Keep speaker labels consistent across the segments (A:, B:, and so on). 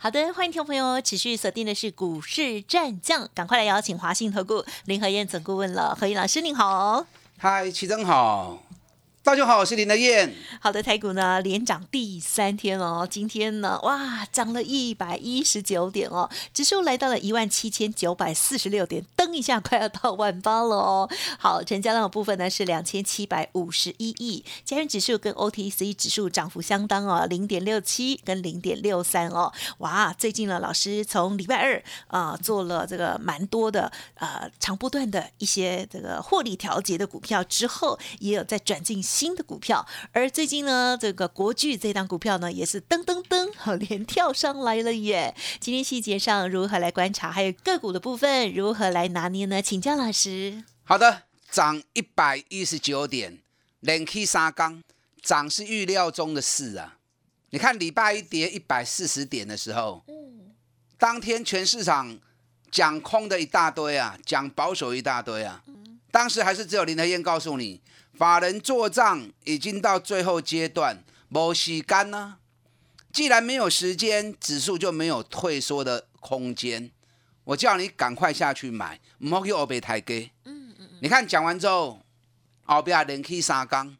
A: 好的，欢迎听众朋友持续锁定的是股市战将，赶快来邀请华信投顾林和燕总顾问了，何燕老师您好，
B: 嗨，齐真好。大家好，我是林德燕。
A: 好的，台股呢连涨第三天哦，今天呢哇涨了一百一十九点哦，指数来到了一万七千九百四十六点，噔一下快要到万八了哦。好，成交量的部分呢是两千七百五十一亿，加元指数跟 OTC 指数涨幅相当哦，零点六七跟零点六三哦。哇，最近呢老师从礼拜二啊做了这个蛮多的呃长波段的一些这个获利调节的股票之后，也有在转进。新的股票，而最近呢，这个国巨这档股票呢，也是噔噔噔，连跳上来了耶！今天细节上如何来观察？还有个股的部分如何来拿捏呢？请教老师。
B: 好的，涨一百一十九点，连 K 三缸，涨是预料中的事啊！你看礼拜一跌一百四十点的时候，嗯，当天全市场讲空的一大堆啊，讲保守一大堆啊，当时还是只有林德燕告诉你。法人做账已经到最后阶段，没时间呢。既然没有时间，指数就没有退缩的空间。我叫你赶快下去买，唔好去欧贝台给。嗯嗯你看讲完之后，后边连 K 三缸，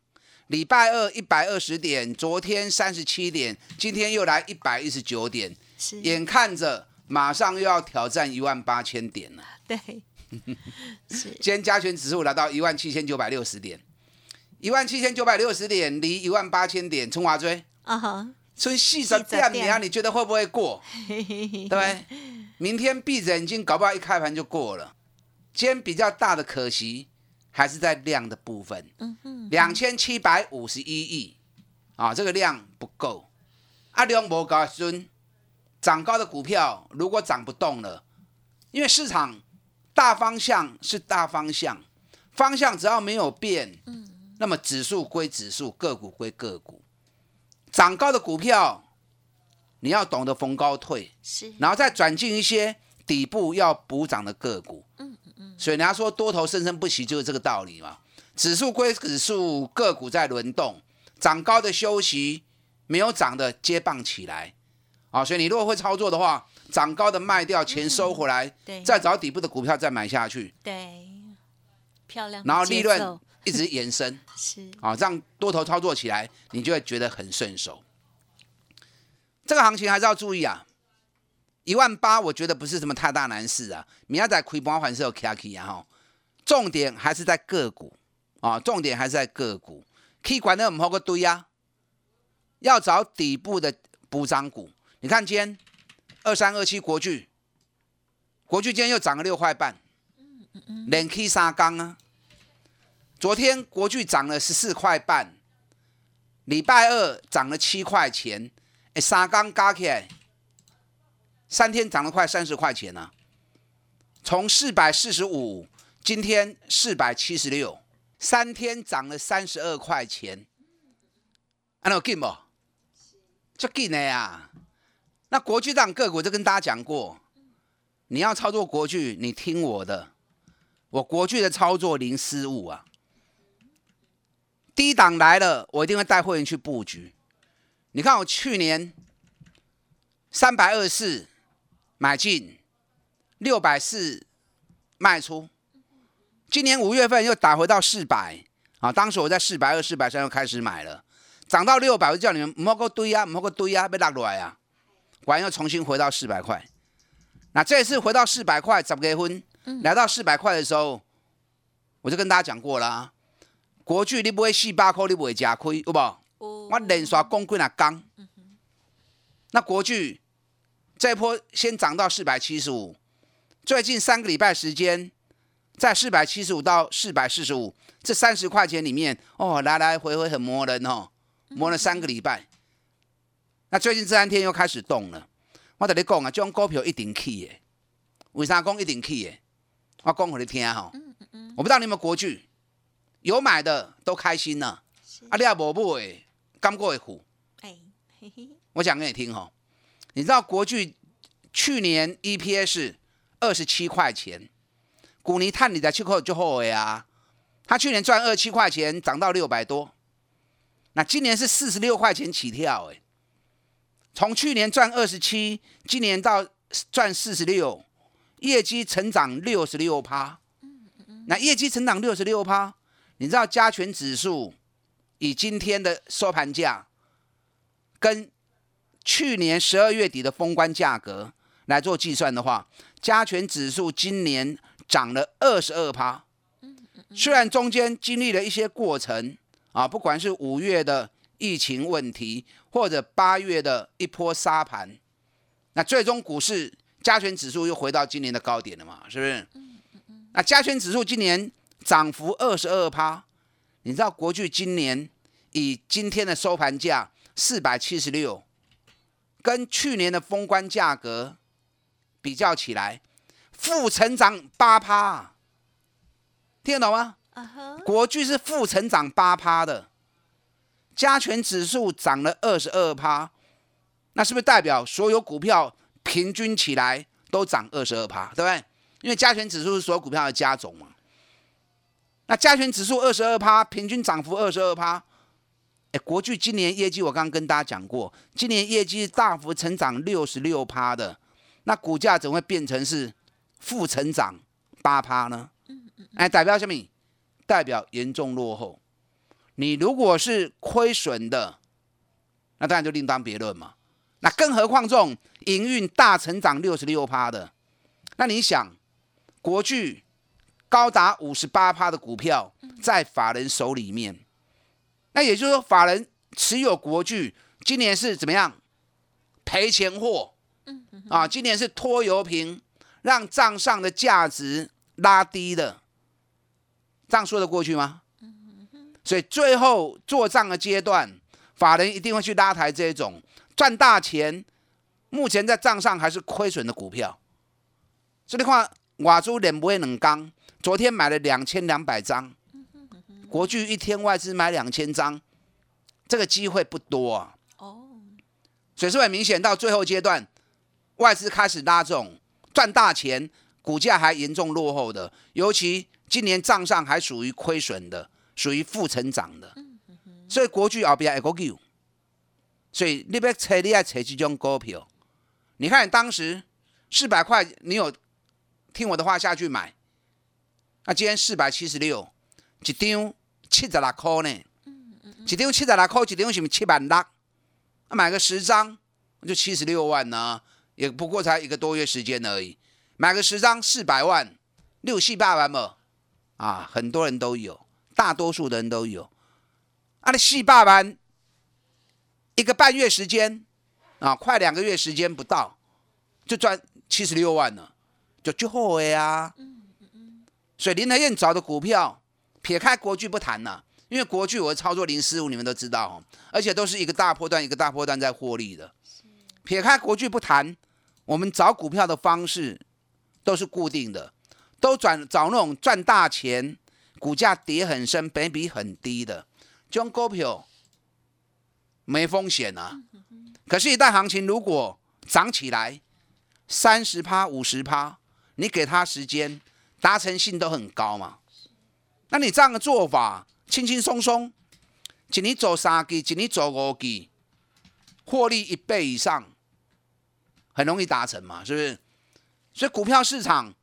B: 礼拜二一百二十点，昨天三十七点，今天又来一百一十九点，眼看着马上又要挑战一万八千点了。
A: 对，
B: 是。今天加权指数来到一万七千九百六十点。一万七千九百六十点，离一万八千点，冲华追啊哈，所以细十点你啊，你觉得会不会过？对？明天闭着眼睛，搞不好一开盘就过了。今天比较大的可惜还是在量的部分，两千七百五十一亿啊，这个量不够。阿量无高孙，涨高的股票如果涨不动了，因为市场大方向是大方向，方向只要没有变，嗯。那么指数归指数，个股归个股，涨高的股票，你要懂得逢高退，是，然后再转进一些底部要补涨的个股。嗯嗯嗯。所以人家说多头生生不息，就是这个道理嘛。指数归指数，个股在轮动，涨高的休息，没有涨的接棒起来。啊，所以你如果会操作的话，涨高的卖掉，钱收回来，对，再找底部的股票再买下去。
A: 对，漂亮。
B: 然后利润。一直延伸 是啊，这样多头操作起来，你就会觉得很顺手。这个行情还是要注意啊，一万八，我觉得不是什么太大难事啊。明仔亏盘还是有 K K 啊哈，重点还是在个股啊，重点还是在个股。K 管的唔好个堆啊，要找底部的补涨股。你看今天二三二七国巨，国巨今天又涨了六块半，嗯嗯嗯，连 K 三缸啊。昨天国巨涨了十四块半，礼拜二涨了七块钱，哎，三缸加起来，三天涨了快三十块钱呢。从四百四十五，今天四百七十六，三天涨了三十二块钱。安有劲不？就劲的呀。那国巨涨个股就跟大家讲过，你要操作国巨，你听我的，我国巨的操作零失误啊。低档来了，我一定会带会员去布局。你看我去年三百二十四买进，六百四卖出，今年五月份又打回到四百啊！当时我在四百二、四百三又开始买了，涨到六百，我就叫你们莫个堆啊，莫个堆啊，被拉落来啊！果然又重新回到四百块。那这次回到四百块，怎么结婚？来到四百块的时候，我就跟大家讲过了。国巨你买四百块，你不会吃亏，有无？我连续讲几啊讲。那国巨这波先涨到四百七十五，最近三个礼拜时间，在四百七十五到四百四十五这三十块钱里面，哦，来来回回很磨人哦，磨了三个礼拜。那最近这三天又开始动了。我跟你讲啊，这种股票一定起的。为啥讲一定起的？我讲给你听哈。我不知道你有没有国巨。有买的都开心了，啊，你也无买，刚过会苦。哎，我讲给你听哈，你知道国巨去年 EPS 二十七块钱，股尼探你的去口就后悔啊，他去年赚二七块钱，涨到六百多，那今年是四十六块钱起跳，哎，从去年赚二十七，今年到赚四十六，业绩成长六十六趴。那业绩成长六十六趴，你知道加权指数以今天的收盘价跟去年十二月底的封关价格来做计算的话，加权指数今年涨了二十二趴。虽然中间经历了一些过程啊，不管是五月的疫情问题，或者八月的一波杀盘，那最终股市加权指数又回到今年的高点了嘛？是不是？那加权指数今年涨幅二十二趴，你知道国巨今年以今天的收盘价四百七十六，跟去年的封关价格比较起来，负成长八趴，听得懂吗？国巨是负成长八趴的，加权指数涨了二十二趴，那是不是代表所有股票平均起来都涨二十二趴，对不对？因为加权指数是所有股票的加总嘛，那加权指数二十二趴，平均涨幅二十二趴。哎，国巨今年业绩我刚刚跟大家讲过，今年业绩大幅成长六十六趴的，那股价怎么会变成是负成长八趴呢？哎，代表什么？代表严重落后。你如果是亏损的，那当然就另当别论嘛。那更何况这种营运大成长六十六趴的，那你想？国巨高达五十八趴的股票在法人手里面，那也就是说，法人持有国巨，今年是怎么样赔钱货？啊，今年是拖油瓶，让账上的价值拉低的，这样说得过去吗？所以最后做账的阶段，法人一定会去拉抬这种赚大钱，目前在账上还是亏损的股票。所以的话。外资连买两缸，昨天买了两千两百张，国巨一天外资买两千张，这个机会不多啊。哦，所以是很明显，到最后阶段，外资开始拉这种赚大钱，股价还严重落后的，尤其今年账上还属于亏损的，属于负成长的。所以国巨后边还国巨，所以你要找你要找这种股票，你看当时四百块，你有？听我的话下去买，那今天四百七十六，一张七十六块呢，一张七十六块，一张是不是七万六？那买个十张就七十六万呢，也不过才一个多月时间而已，买个十张四百万，六七百万嘛，啊，很多人都有，大多数的人都有，啊，那四百万一个半月时间啊，快两个月时间不到，就赚七十六万了。就就后悔啊！所以林德燕找的股票，撇开国巨不谈了，因为国巨我操作零四五，你们都知道，而且都是一个大波段一个大波段在获利的。撇开国巨不谈，我们找股票的方式都是固定的，都转找那种赚大钱、股价跌很深、本比很低的，这种股票没风险啊。可是，一旦行情如果涨起来，三十趴、五十趴。你给他时间，达成性都很高嘛？那你这样的做法，轻轻松松，请你做三季，请你做五季，获利一倍以上，很容易达成嘛？是不是？所以股票市场，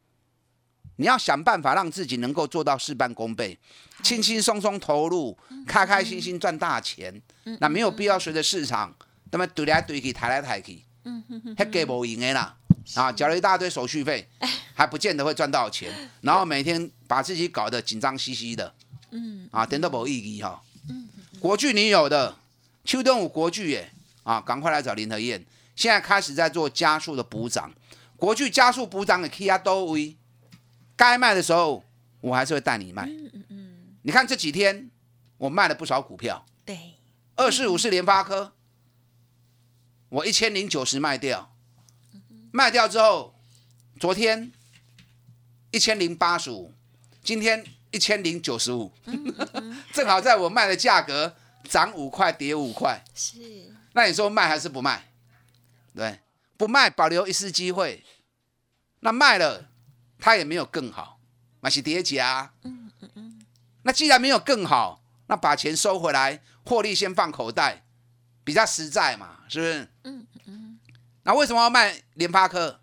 B: 你要想办法让自己能够做到事半功倍，轻轻松松投入，开开心心赚大钱。那没有必要随着市场那么堆来堆去，抬来抬去，还给不赢的啦。啊，缴了一大堆手续费，还不见得会赚到钱，然后每天把自己搞得紧张兮兮的，嗯，啊，点都没意义哈。嗯，国剧你有的，秋冬五国剧耶，啊，赶快来找林和燕，现在开始在做加速的补涨，国剧加速补涨的 K 啊都威，该卖的时候我还是会带你卖。嗯嗯嗯，你看这几天我卖了不少股票，
A: 对，
B: 二四五是联发科，我一千零九十卖掉。卖掉之后，昨天一千零八十五，今天一千零九十五，正好在我卖的价格涨五块跌五块。是，那你说卖还是不卖？对，不卖保留一次机会。那卖了，它也没有更好，那是叠加。嗯嗯嗯。那既然没有更好，那把钱收回来，获利先放口袋，比较实在嘛，是不是？嗯嗯嗯。那为什么要卖联发科？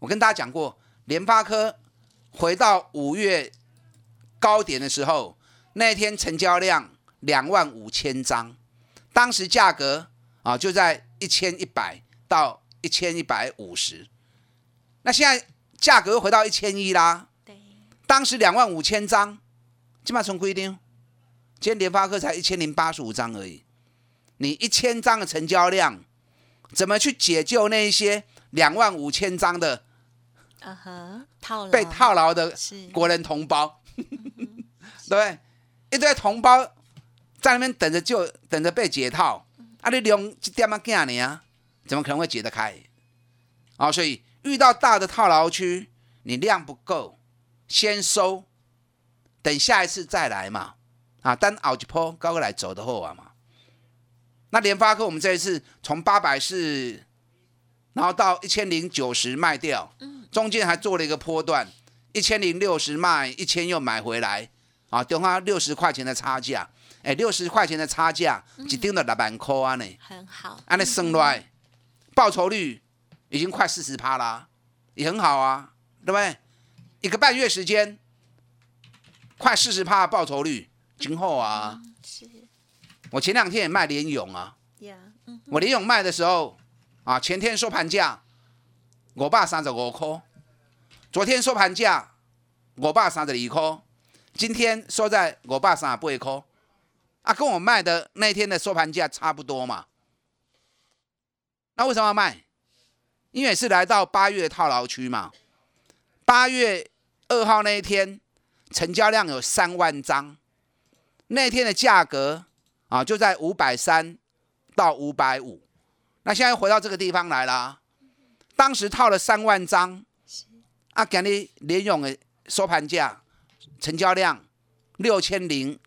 B: 我跟大家讲过，联发科回到五月高点的时候，那天成交量两万五千张，当时价格啊就在一千一百到一千一百五十。那现在价格又回到一千一啦。对，当时两万五千张，起码从规定，今天联发科才一千零八十五张而已。你一千张的成交量，怎么去解救那一些两万五千张的？啊哈，套被套牢的国人同胞，对，一堆同胞在那边等着就等着被解套，啊，你量一点啊件呢啊，怎么可能会解得开？啊，所以遇到大的套牢区，你量不够，先收，等下一次再来嘛，啊，等熬一波高过来走的后啊嘛。那联发科我们这一次从八百四，然后到一千零九十卖掉。中间还做了一个波段，一千零六十卖，一千又买回来，啊，等下六十块钱的差价，哎，六十块钱的差价，一定的六万块啊呢，
A: 很好，
B: 安尼升来，报酬率已经快四十趴啦，也很好啊，对不对？一个半月时间，快四十趴报酬率，今后啊，是，我前两天也卖联勇啊，我联勇卖的时候，啊，前天收盘价。五百三十五块，昨天收盘价五百三十二块，今天收在五百三十八块，啊，跟我卖的那天的收盘价差不多嘛。那为什么要卖？因为是来到八月套牢区嘛。八月二号那一天，成交量有三万张，那天的价格啊就在五百三到五百五，那现在又回到这个地方来了。当时套了三万张，啊，今日连用的收盘价，成交量六千零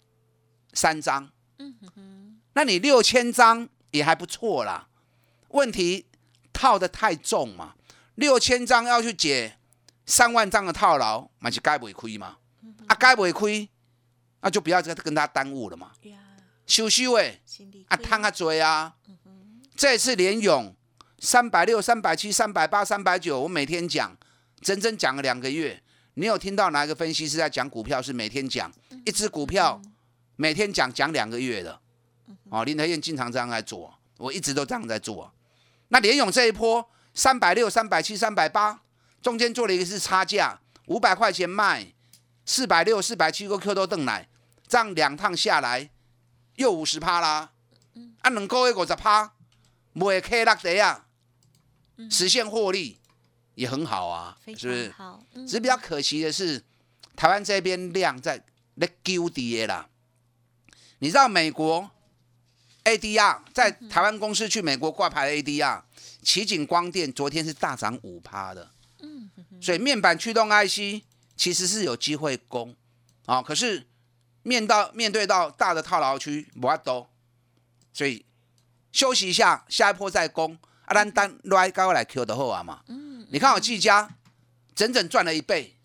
B: 三张，嗯哼，那你六千张也还不错啦。问题套的太重嘛，六千张要去解三万张的套牢，那是该不会亏嘛？啊，该不会亏，那就不要再跟他耽误了嘛。休息喂，啊，摊下嘴啊，这次连勇。三百六、三百七、三百八、三百九，我每天讲，整整讲了两个月。你有听到哪一个分析师在讲股票是每天讲一只股票，每天讲讲两个月的？哦，林德燕经常这样在做，我一直都这样在做。那联勇这一波三百六、三百七、三百八，中间做了一个是差价，五百块钱卖四百六、四百七个 Q 都邓来，这样两趟下来又五十趴啦。啊，两个月五十趴，卖 K 六的啊。实现获利也很好啊，是不是？好，只是比较可惜的是，台湾这边量在在丢跌啦。你知道美国 ADR 在台湾公司去美国挂牌 ADR，奇景光电昨天是大涨五趴的。嗯，所以面板驱动 IC 其实是有机会攻啊，可是面到面对到大的套牢区不阿多，所以休息一下，下一波再攻。啊，咱单来高来 Q 的好啊嘛。嗯。你看我技嘉，整整赚了一倍，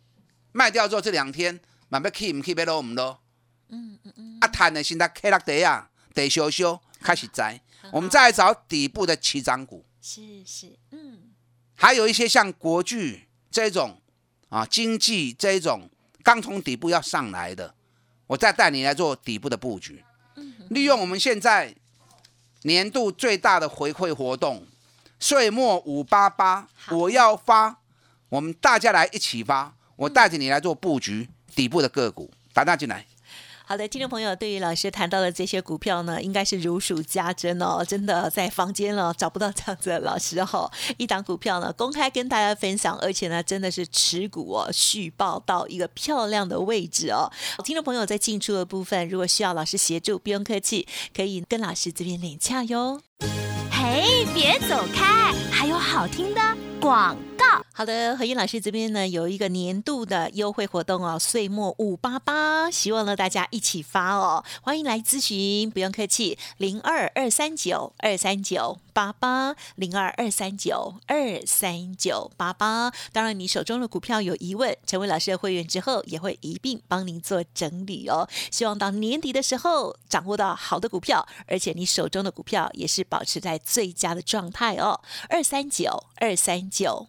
B: 卖掉之后这两天，慢慢 keep keep 落唔落。嗯嗯嗯。啊，谈的现在 K 落地啊，得修修，开始摘。我们再来找底部的起涨股。是是。嗯。还有一些像国巨这种啊，经济这一种刚从底部要上来的，我再带你来做底部的布局。嗯。利用我们现在年度最大的回馈活动。岁末五八八，我要发，我们大家来一起发，我带着你来做布局底部的个股，打大进来。
A: 好的，听众朋友，对于老师谈到的这些股票呢，应该是如数家珍哦，真的在房间了找不到这样子的老师哦。一档股票呢，公开跟大家分享，而且呢，真的是持股哦，续报到一个漂亮的位置哦。听众朋友在进出的部分，如果需要老师协助，不用客气，可以跟老师这边连洽哟。嘿，别走开，还有好听的广告。好的，何燕老师这边呢有一个年度的优惠活动哦，岁末五八八，希望呢大家一起发哦，欢迎来咨询，不用客气，零二二三九二三九八八零二二三九二三九八八。当然，你手中的股票有疑问，成为老师的会员之后，也会一并帮您做整理哦。希望到年底的时候掌握到好的股票，而且你手中的股票也是保持在最佳的状态哦。二三九二三九。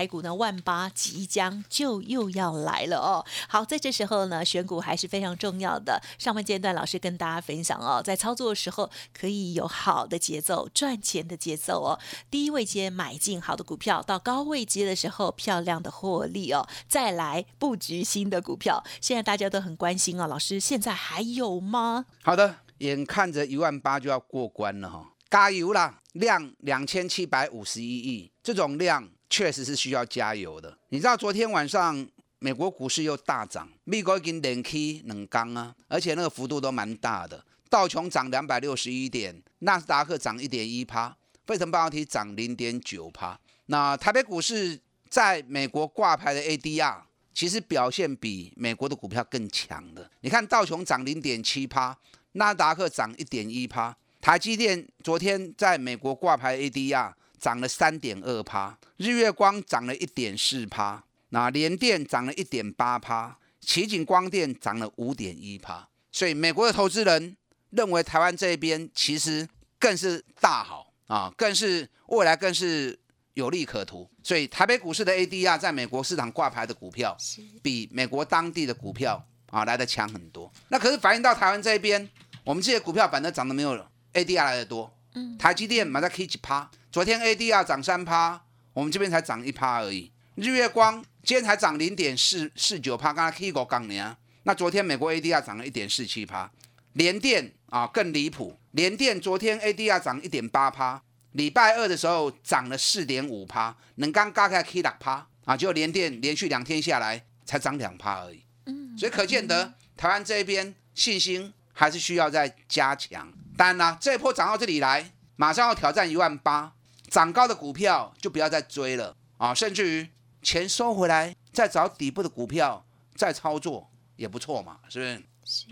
A: 台股呢，万八即将就又要来了哦。好，在这时候呢，选股还是非常重要的。上半阶段老师跟大家分享哦，在操作的时候可以有好的节奏，赚钱的节奏哦。低位接买进好的股票，到高位接的时候漂亮的获利哦，再来布局新的股票。现在大家都很关心哦，老师现在还有吗？
B: 好的，眼看着一万八就要过关了哈，加油啦！量两千七百五十一亿，这种量。确实是需要加油的。你知道昨天晚上美国股市又大涨，美国已经连 K 冷刚啊，而且那个幅度都蛮大的。道琼涨两百六十一点，纳斯达克涨一点一趴，费城半导体涨零点九趴。那台北股市在美国挂牌的 ADR 其实表现比美国的股票更强的。你看道琼涨零点七趴，纳斯达克涨一点一趴，台积电昨天在美国挂牌 ADR。涨了三点二趴，日月光涨了一点四趴，那联电涨了一点八趴，奇景光电涨了五点一趴，所以美国的投资人认为台湾这边其实更是大好啊，更是未来更是有利可图，所以台北股市的 ADR 在美国市场挂牌的股票，比美国当地的股票啊来的强很多。那可是反映到台湾这边，我们这些股票反正涨得没有 ADR 来的多，嗯，台积电马上 K 几趴。昨天 ADR 涨三趴，我们这边才涨一趴而已。日月光今天才涨零点四四九趴，刚才 K 股杠年。那昨天美国 ADR 涨了一点四七趴，联电啊更离谱，联电昨天 ADR 涨一点八趴，礼拜二的时候涨了四点五趴，能刚刚开 K 六趴啊，就联电连续两天下来才涨两趴而已。嗯，所以可见得台湾这边信心还是需要再加强。当然啦，这一波涨到这里来，马上要挑战一万八。涨高的股票就不要再追了啊，甚至于钱收回来再找底部的股票再操作也不错嘛，是不是？是。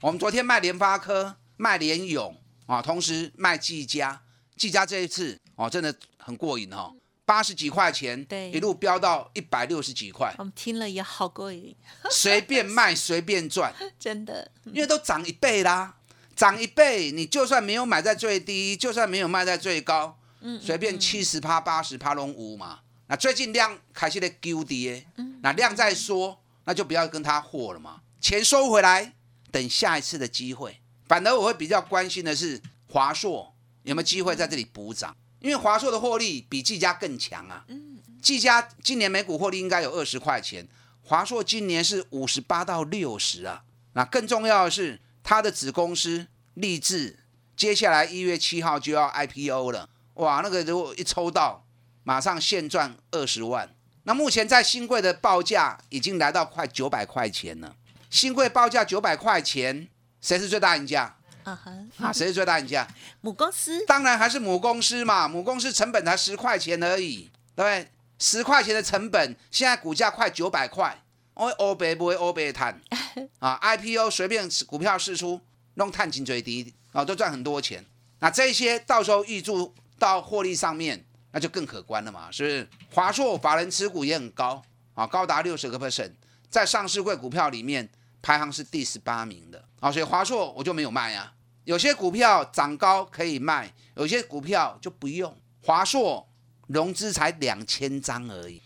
B: 我们昨天卖联发科、卖联勇啊，同时卖技嘉，技嘉这一次哦真的很过瘾哦，八十几块钱，
A: 对，
B: 一路飙到一百六十几块，
A: 我们听了也好过瘾，
B: 随便卖随便赚，
A: 真的，
B: 因为都涨一倍啦，涨一倍，你就算没有买在最低，就算没有卖在最高。随便七十趴八十趴拢无嘛，那最近量开始在丢跌，那量再说，那就不要跟他货了嘛，钱收回来，等下一次的机会。反而我会比较关心的是华硕有没有机会在这里补涨，因为华硕的获利比技嘉更强啊。嗯技嘉今年每股获利应该有二十块钱，华硕今年是五十八到六十啊。那更重要的是，它的子公司立志接下来一月七号就要 IPO 了。哇，那个如果一抽到，马上现赚二十万。那目前在新贵的报价已经来到快九百块钱了。新贵报价九百块钱，谁是最大赢家？啊哈，啊，谁是最大赢家？
A: 母公司？
B: 当然还是母公司嘛。母公司成本才十块钱而已，对不对？十块钱的成本，现在股价快九百块。我欧北不会欧北探 啊，IPO 随便股票试出，弄探金最低啊，都赚很多钱。那这些到时候预祝。到获利上面那就更可观了嘛，是不是？华硕法人持股也很高啊，高达六十个 percent，在上市柜股票里面排行是第十八名的啊，所以华硕我就没有卖啊。有些股票涨高可以卖，有些股票就不用。华硕融资才两千张而已，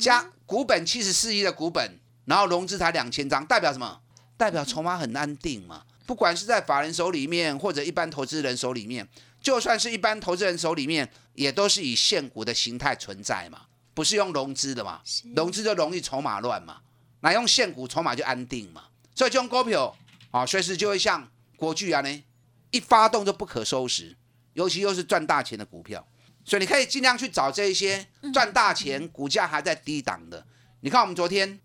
B: 加股本七十四亿的股本，然后融资才两千张，代表什么？代表筹码很安定嘛。不管是在法人手里面，或者一般投资人手里面，就算是一般投资人手里面，也都是以现股的形态存在嘛，不是用融资的嘛。融资就容易筹码乱嘛，那用现股筹码就安定嘛。所以这种股票啊，随时就会像国巨啊呢，一发动就不可收拾，尤其又是赚大钱的股票。所以你可以尽量去找这一些赚大钱、股价还在低档的。你看我们昨天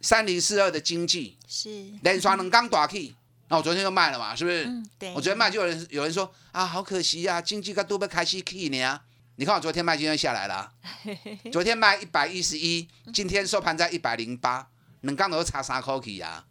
B: 三零四二的经济是连刷能刚打 K。那我昨天就卖了嘛，是不是？对。我昨天卖就有人有人说啊，好可惜呀，经济个都被开始 K 呢。你看我昨天卖，今天下来了。昨天卖一百一十一，今天收盘在一百零八，能刚都差三块去呀。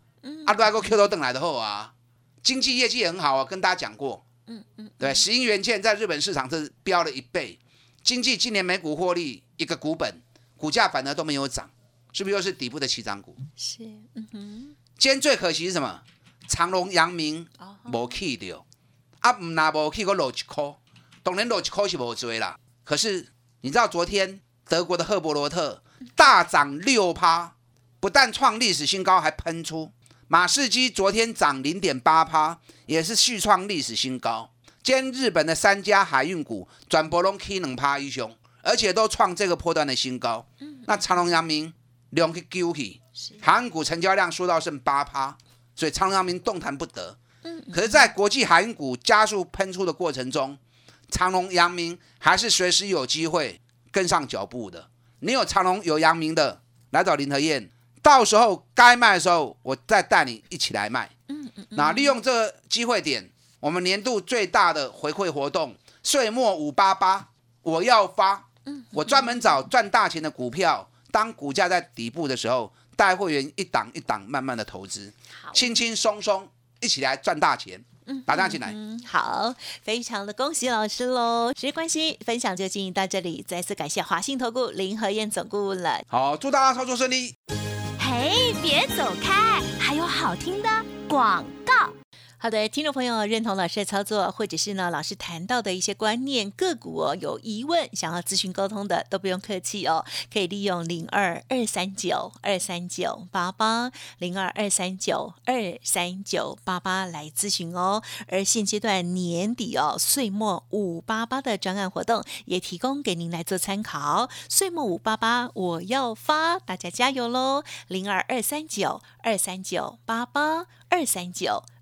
B: 啊，都还个 Q 都等来的后啊，经济业绩也很好啊，跟大家讲过。嗯嗯。对，石英元件在日本市场是飙了一倍，经济今年每股获利一个股本，股价反而都没有涨，是不是又是底部的起涨股？是。嗯哼。今天最可惜是什么？长隆、阳明无去掉，啊，唔那无去个落一块，当然落一块是无追啦。可是你知道昨天德国的赫伯罗特大涨六趴，不但创历史新高，还喷出。马士基昨天涨零点八趴，也是续创历史新高。今天日本的三家海运股转波龙 K 两趴一雄，而且都创这个波段的新高。那长隆、阳明两个丢去，韩股成交量缩到剩八趴。所以长阳明动弹不得，嗯，可是，在国际海运股加速喷出的过程中，长隆、阳明还是随时有机会跟上脚步的。你有长隆、有阳明的，来找林和燕，到时候该卖的时候，我再带你一起来卖。嗯嗯，那利用这个机会点，我们年度最大的回馈活动——岁末五八八，我要发。嗯，我专门找赚大钱的股票，当股价在底部的时候。带会员一档一档慢慢的投资，轻轻松松一起来赚大钱，嗯，打大进来，嗯
A: 好，非常的恭喜老师喽！时间关系，分享就进行到这里，再次感谢华信投顾林和燕总顾问了。
B: 好，祝大家操作顺利。
C: 嘿，别走开，还有好听的广告。
A: 好的，听众朋友认同老师的操作，或者是呢老师谈到的一些观念个股哦，有疑问想要咨询沟通的，都不用客气哦，可以利用零二二三九二三九八八零二二三九二三九八八来咨询哦。而现阶段年底哦，岁末五八八的专案活动也提供给您来做参考。岁末五八八我要发，大家加油喽！零二二三九二三九八八二三九。